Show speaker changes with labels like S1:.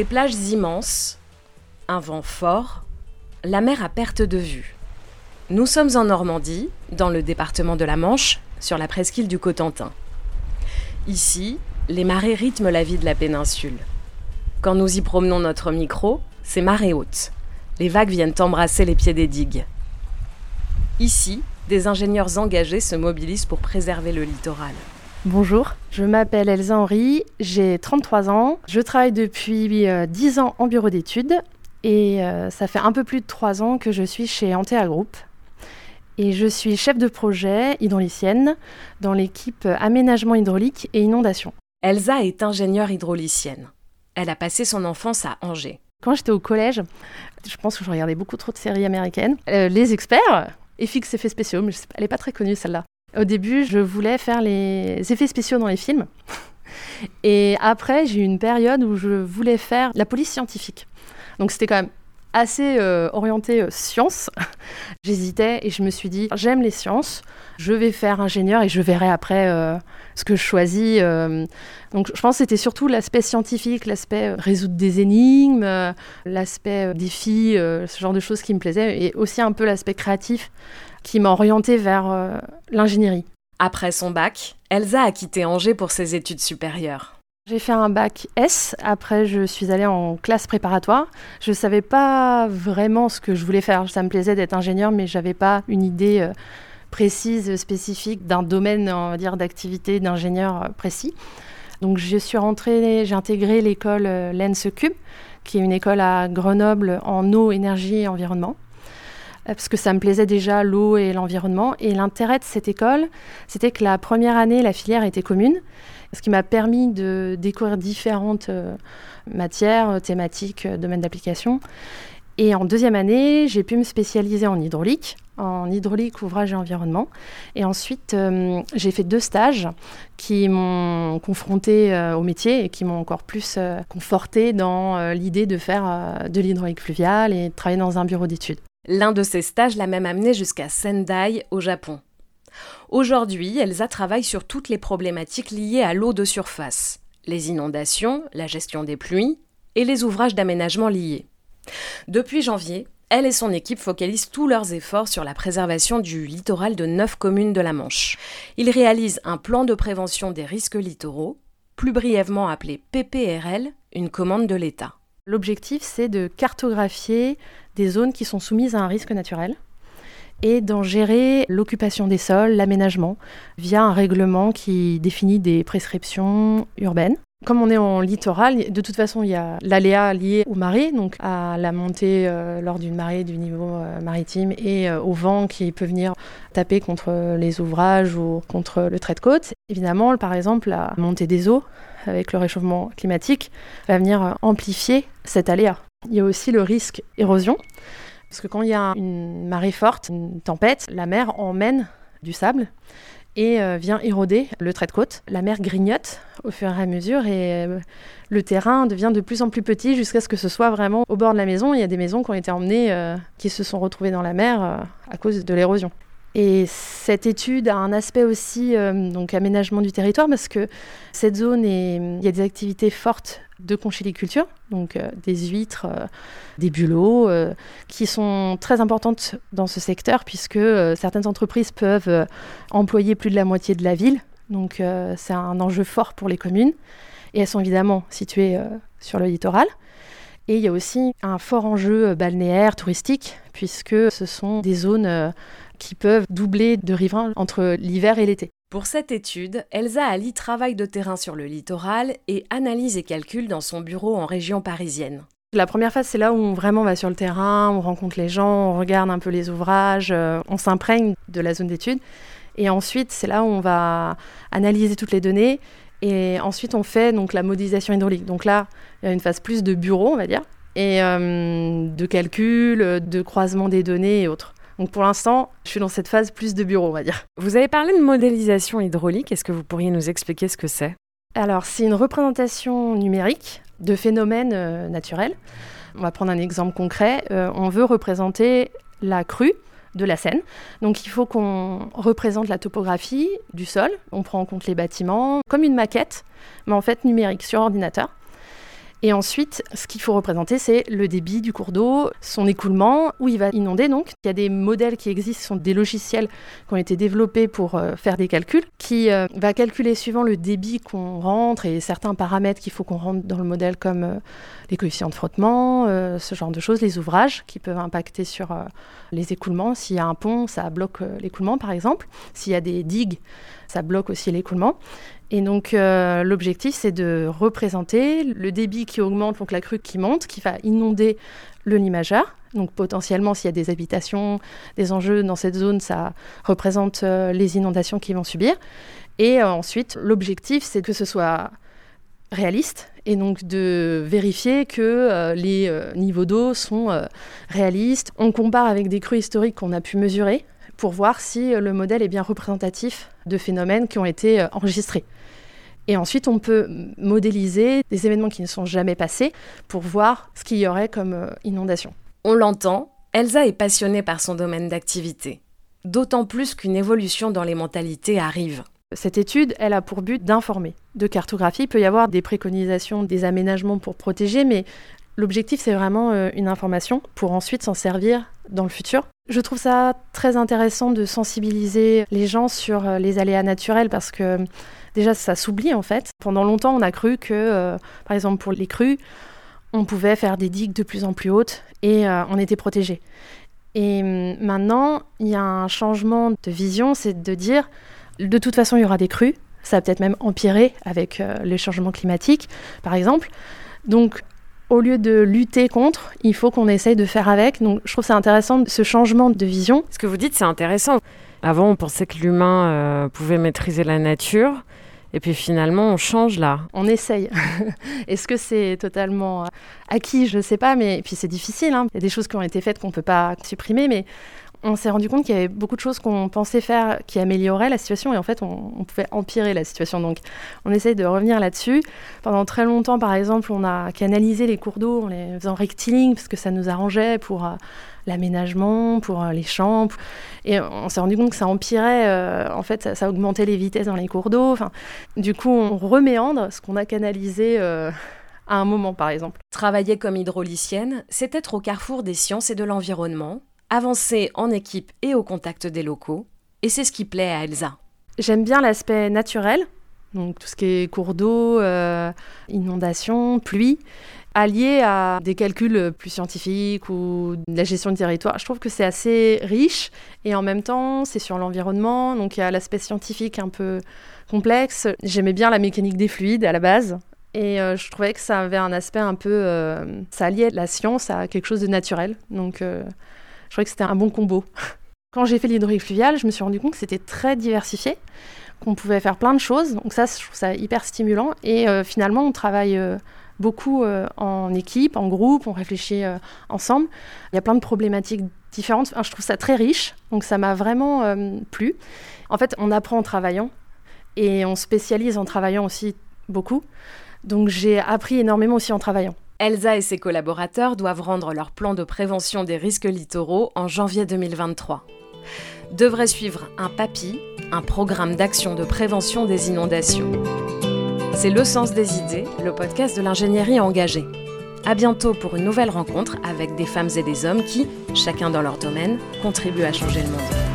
S1: Des plages immenses, un vent fort, la mer à perte de vue. Nous sommes en Normandie, dans le département de la Manche, sur la presqu'île du Cotentin. Ici, les marées rythment la vie de la péninsule. Quand nous y promenons notre micro, c'est marée haute. Les vagues viennent embrasser les pieds des digues. Ici, des ingénieurs engagés se mobilisent pour préserver le littoral.
S2: Bonjour, je m'appelle Elsa Henry, j'ai 33 ans, je travaille depuis 10 euh, ans en bureau d'études et euh, ça fait un peu plus de 3 ans que je suis chez Antea Group. Et je suis chef de projet hydraulicienne dans l'équipe aménagement hydraulique et inondation.
S1: Elsa est ingénieure hydraulicienne. Elle a passé son enfance à Angers.
S2: Quand j'étais au collège, je pense que je regardais beaucoup trop de séries américaines. Euh, les experts, FX effets spéciaux, mais elle n'est pas très connue celle-là. Au début, je voulais faire les effets spéciaux dans les films. Et après, j'ai eu une période où je voulais faire la police scientifique. Donc c'était quand même assez euh, orienté euh, science. J'hésitais et je me suis dit, j'aime les sciences, je vais faire ingénieur et je verrai après euh, ce que je choisis. donc je pense que c'était surtout l'aspect scientifique, l'aspect résoudre des énigmes, l'aspect défi, ce genre de choses qui me plaisaient, et aussi un peu l'aspect créatif qui m'a orientée vers euh, l'ingénierie.
S1: Après son bac, Elsa a quitté Angers pour ses études supérieures.
S2: J'ai fait un bac S, après je suis allée en classe préparatoire. Je ne savais pas vraiment ce que je voulais faire. Ça me plaisait d'être ingénieur, mais je n'avais pas une idée euh, précise, spécifique d'un domaine, on va dire, d'activité d'ingénieur euh, précis. Donc je suis rentrée, j'ai intégré l'école Lens Cube, qui est une école à Grenoble en eau, énergie et environnement. Euh, parce que ça me plaisait déjà l'eau et l'environnement. Et l'intérêt de cette école, c'était que la première année, la filière était commune, ce qui m'a permis de découvrir différentes euh, matières, euh, thématiques, domaines d'application. Et en deuxième année, j'ai pu me spécialiser en hydraulique, en hydraulique, ouvrage et environnement. Et ensuite, j'ai fait deux stages qui m'ont confronté au métier et qui m'ont encore plus conforté dans l'idée de faire de l'hydraulique fluviale et de travailler dans un bureau d'études.
S1: L'un de ces stages l'a même amené jusqu'à Sendai, au Japon. Aujourd'hui, Elsa travaille sur toutes les problématiques liées à l'eau de surface, les inondations, la gestion des pluies et les ouvrages d'aménagement liés. Depuis janvier, elle et son équipe focalisent tous leurs efforts sur la préservation du littoral de neuf communes de la Manche. Ils réalisent un plan de prévention des risques littoraux, plus brièvement appelé PPRL, une commande de l'État.
S2: L'objectif, c'est de cartographier des zones qui sont soumises à un risque naturel et d'en gérer l'occupation des sols, l'aménagement, via un règlement qui définit des prescriptions urbaines. Comme on est en littoral, de toute façon, il y a l'aléa lié aux marées, donc à la montée euh, lors d'une marée du niveau euh, maritime et euh, au vent qui peut venir taper contre les ouvrages ou contre le trait de côte. Évidemment, par exemple, la montée des eaux avec le réchauffement climatique va venir amplifier cet aléa. Il y a aussi le risque érosion, parce que quand il y a une marée forte, une tempête, la mer emmène du sable et euh, vient éroder le trait de côte. La mer grignote au fur et à mesure et euh, le terrain devient de plus en plus petit jusqu'à ce que ce soit vraiment au bord de la maison. Il y a des maisons qui ont été emmenées, euh, qui se sont retrouvées dans la mer à cause de l'érosion. Et cette étude a un aspect aussi donc aménagement du territoire parce que cette zone il y a des activités fortes de conchiliculture, donc des huîtres, des bulots, qui sont très importantes dans ce secteur puisque certaines entreprises peuvent employer plus de la moitié de la ville. Donc c'est un enjeu fort pour les communes et elles sont évidemment situées sur le littoral. Et il y a aussi un fort enjeu balnéaire, touristique, puisque ce sont des zones qui peuvent doubler de riverains entre l'hiver et l'été.
S1: Pour cette étude, Elsa allie travail de terrain sur le littoral et analyse et calcul dans son bureau en région parisienne.
S2: La première phase, c'est là où on vraiment va sur le terrain, on rencontre les gens, on regarde un peu les ouvrages, euh, on s'imprègne de la zone d'étude. Et ensuite, c'est là où on va analyser toutes les données. Et ensuite, on fait donc la modélisation hydraulique. Donc là, il y a une phase plus de bureau, on va dire, et euh, de calcul, de croisement des données et autres. Donc pour l'instant, je suis dans cette phase plus de bureau, on va dire.
S1: Vous avez parlé de modélisation hydraulique. Est-ce que vous pourriez nous expliquer ce que c'est?
S2: Alors, c'est une représentation numérique de phénomènes euh, naturels. On va prendre un exemple concret. Euh, on veut représenter la crue de la Seine. Donc il faut qu'on représente la topographie du sol. On prend en compte les bâtiments comme une maquette, mais en fait numérique sur ordinateur. Et ensuite, ce qu'il faut représenter, c'est le débit du cours d'eau, son écoulement, où il va inonder. Donc, il y a des modèles qui existent, ce sont des logiciels qui ont été développés pour euh, faire des calculs, qui euh, va calculer suivant le débit qu'on rentre et certains paramètres qu'il faut qu'on rentre dans le modèle, comme euh, les coefficients de frottement, ce genre de choses, les ouvrages qui peuvent impacter sur les écoulements. S'il y a un pont, ça bloque l'écoulement, par exemple. S'il y a des digues, ça bloque aussi l'écoulement. Et donc euh, l'objectif, c'est de représenter le débit qui augmente, donc la crue qui monte, qui va inonder le limageur. Donc potentiellement, s'il y a des habitations, des enjeux dans cette zone, ça représente euh, les inondations qu'ils vont subir. Et euh, ensuite, l'objectif, c'est que ce soit réaliste et donc de vérifier que les niveaux d'eau sont réalistes. On compare avec des crues historiques qu'on a pu mesurer pour voir si le modèle est bien représentatif de phénomènes qui ont été enregistrés. Et ensuite, on peut modéliser des événements qui ne sont jamais passés pour voir ce qu'il y aurait comme euh, inondation.
S1: On l'entend, Elsa est passionnée par son domaine d'activité. D'autant plus qu'une évolution dans les mentalités arrive.
S2: Cette étude, elle a pour but d'informer. De cartographie, il peut y avoir des préconisations, des aménagements pour protéger, mais l'objectif, c'est vraiment euh, une information pour ensuite s'en servir dans le futur. Je trouve ça très intéressant de sensibiliser les gens sur euh, les aléas naturels parce que déjà ça s'oublie en fait. Pendant longtemps, on a cru que, euh, par exemple pour les crues, on pouvait faire des digues de plus en plus hautes et euh, on était protégé. Et maintenant, il y a un changement de vision, c'est de dire, de toute façon, il y aura des crues. Ça va peut-être même empirer avec les changements climatiques, par exemple. Donc, au lieu de lutter contre, il faut qu'on essaye de faire avec. Donc je trouve c'est intéressant ce changement de vision.
S1: Ce que vous dites, c'est intéressant. Avant, on pensait que l'humain euh, pouvait maîtriser la nature. Et puis finalement, on change là.
S2: On essaye. Est-ce que c'est totalement acquis? Je ne sais pas, mais puis c'est difficile. Hein. Il y a des choses qui ont été faites qu'on ne peut pas supprimer, mais on s'est rendu compte qu'il y avait beaucoup de choses qu'on pensait faire qui amélioraient la situation et en fait on, pouvait empirer la situation. Donc on essaye de revenir là-dessus. Pendant très longtemps par exemple on a canalisé les cours d'eau en les faisant rectiligne parce que ça nous arrangeait pour euh, l'aménagement, pour euh, les champs. Et on s'est rendu compte que ça empirait, euh, en fait ça, augmentait les vitesses dans les cours d'eau. Du coup on reméandre ce qu'on a canalisé. à un moment, par exemple.
S1: Travailler comme hydraulicienne, c'est être au carrefour des sciences et de l'environnement, avancer en équipe et au contact des locaux, et c'est ce qui plaît à Elsa.
S2: J'aime bien l'aspect naturel, donc tout ce qui est cours d'eau, euh, inondations, pluie, allié à des calculs plus scientifiques ou de la gestion du territoire. Je trouve que c'est assez riche et en même temps c'est sur l'environnement, donc il y a l'aspect scientifique un peu complexe. J'aimais bien la mécanique des fluides à la base. Et euh, je trouvais que ça avait un aspect un peu... Euh, ça alliait la science à quelque chose de naturel. Donc je trouvais que c'était un bon combo. Quand j'ai fait l'hydraulique fluviale, je me suis rendu compte que c'était très diversifié, qu'on pouvait faire plein de choses. Donc ça, je trouve ça hyper stimulant. Et euh, finalement, on travaille euh, beaucoup euh, en équipe, en groupe, on réfléchit ensemble. Il y a plein de problématiques différentes. je trouve ça très riche. Donc ça m'a vraiment plu. En fait, on apprend en travaillant et on spécialise en travaillant aussi beaucoup. Donc j'ai appris énormément aussi en travaillant.
S1: Elsa et ses collaborateurs doivent rendre leur plan de prévention des risques littoraux en janvier 2023. Devrait suivre un PAPI, un programme d'action de prévention des inondations. C'est Le Sens des idées, le podcast de l'ingénierie engagée. À bientôt pour une nouvelle rencontre avec des femmes et des hommes qui, chacun dans leur domaine, contribuent à changer le monde.